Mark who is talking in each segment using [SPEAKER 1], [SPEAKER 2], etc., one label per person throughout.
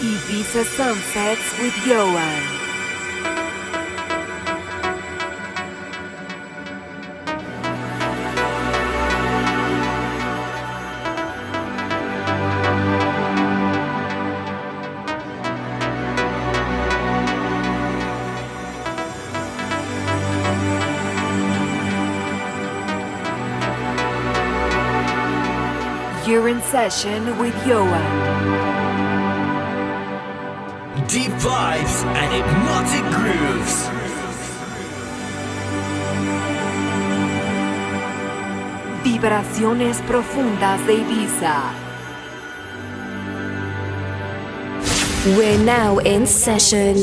[SPEAKER 1] Ibiza Sunsets with Ioan. You're in session with Ioan.
[SPEAKER 2] Deep vibes and hypnotic grooves.
[SPEAKER 1] Vibraciones profundas de Ibiza.
[SPEAKER 3] We're now in session.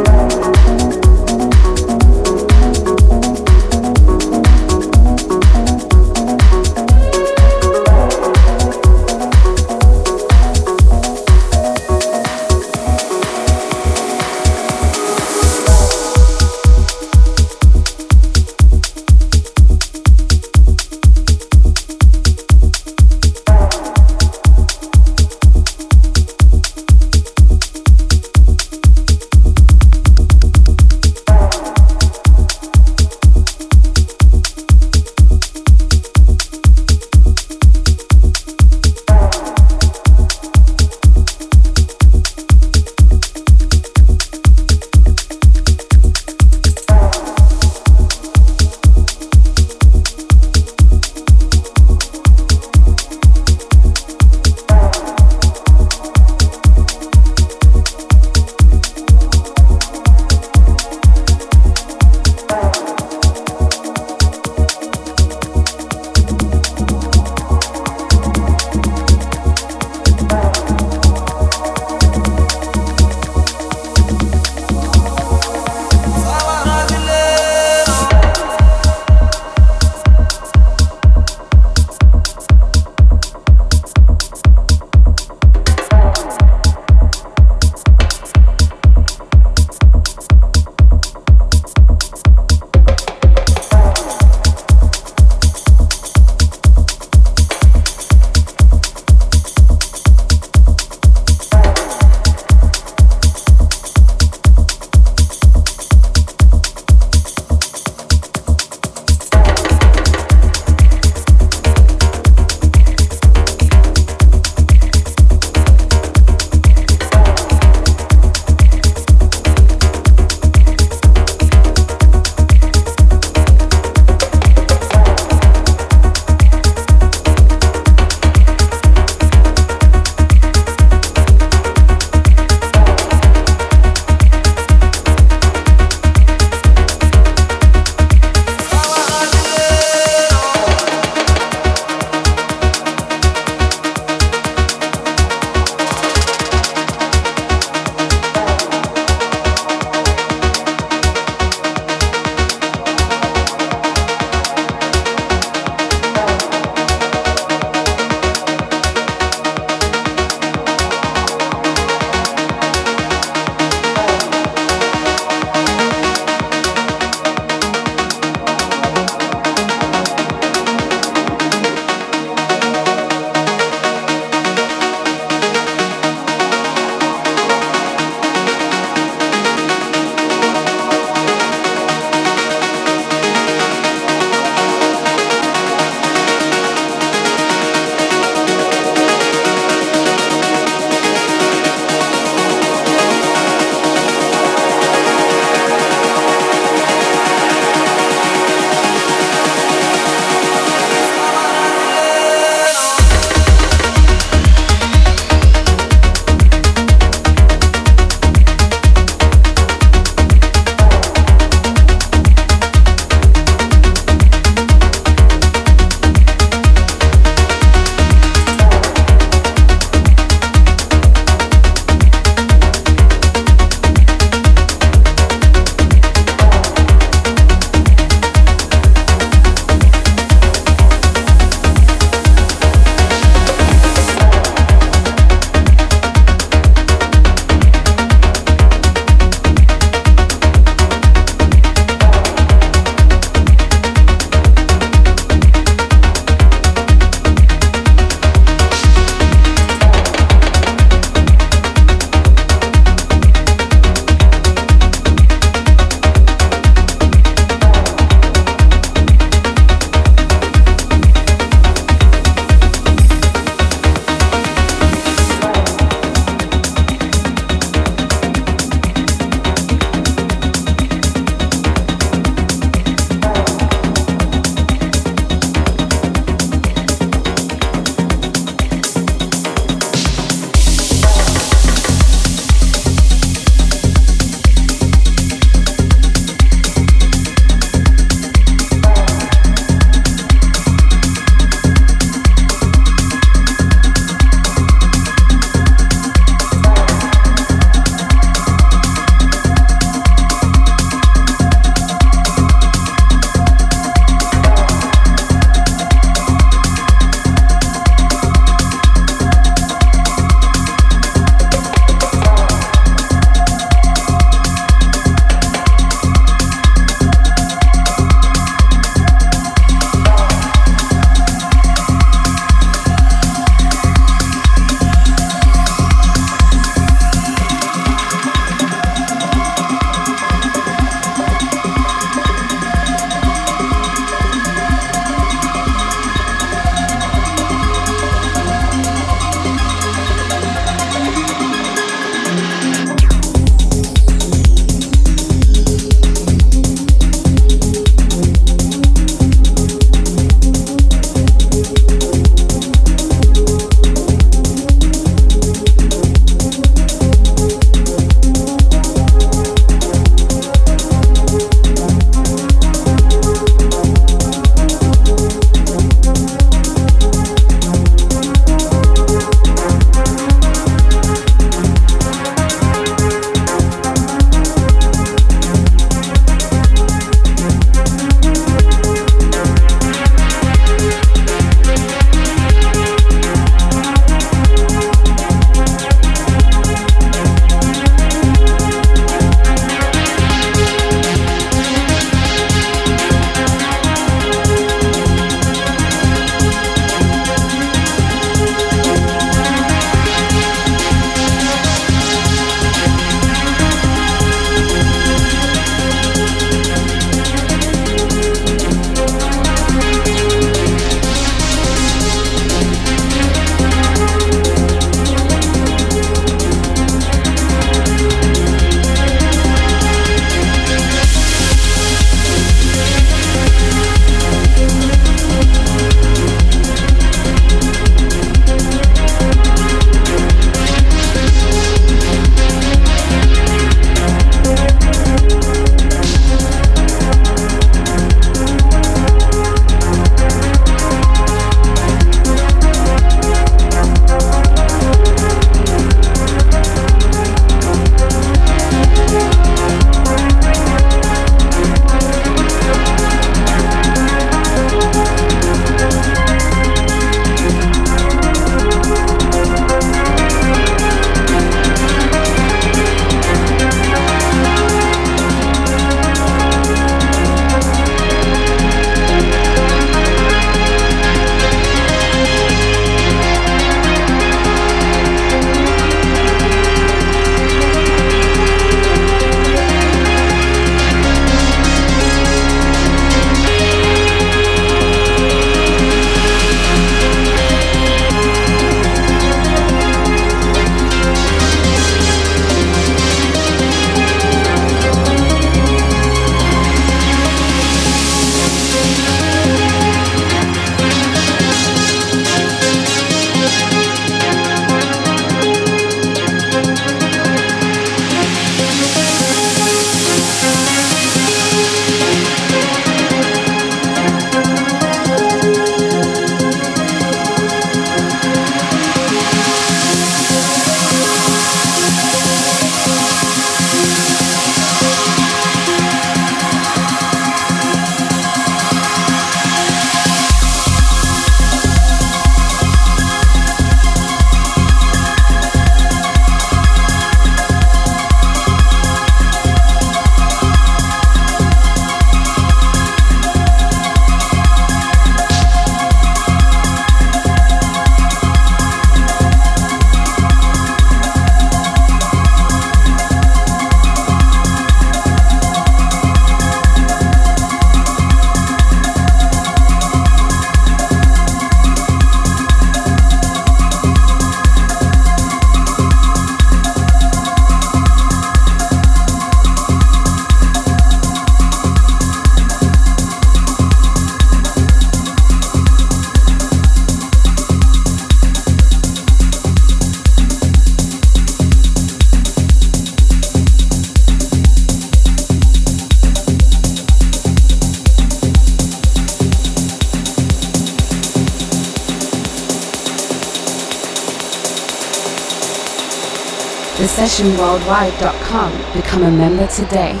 [SPEAKER 4] thesessionworldwide.com. Become a member today.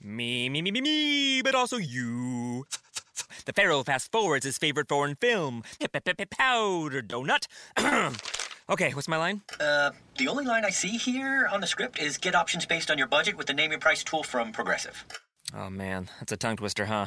[SPEAKER 5] Me, me, me, me, me, but also you. The Pharaoh fast forwards his favorite foreign film, Powder Donut. okay, what's my line?
[SPEAKER 6] Uh, the only line I see here on the script is get options based on your budget with the name your price tool from Progressive.
[SPEAKER 5] Oh man, that's a tongue twister, huh?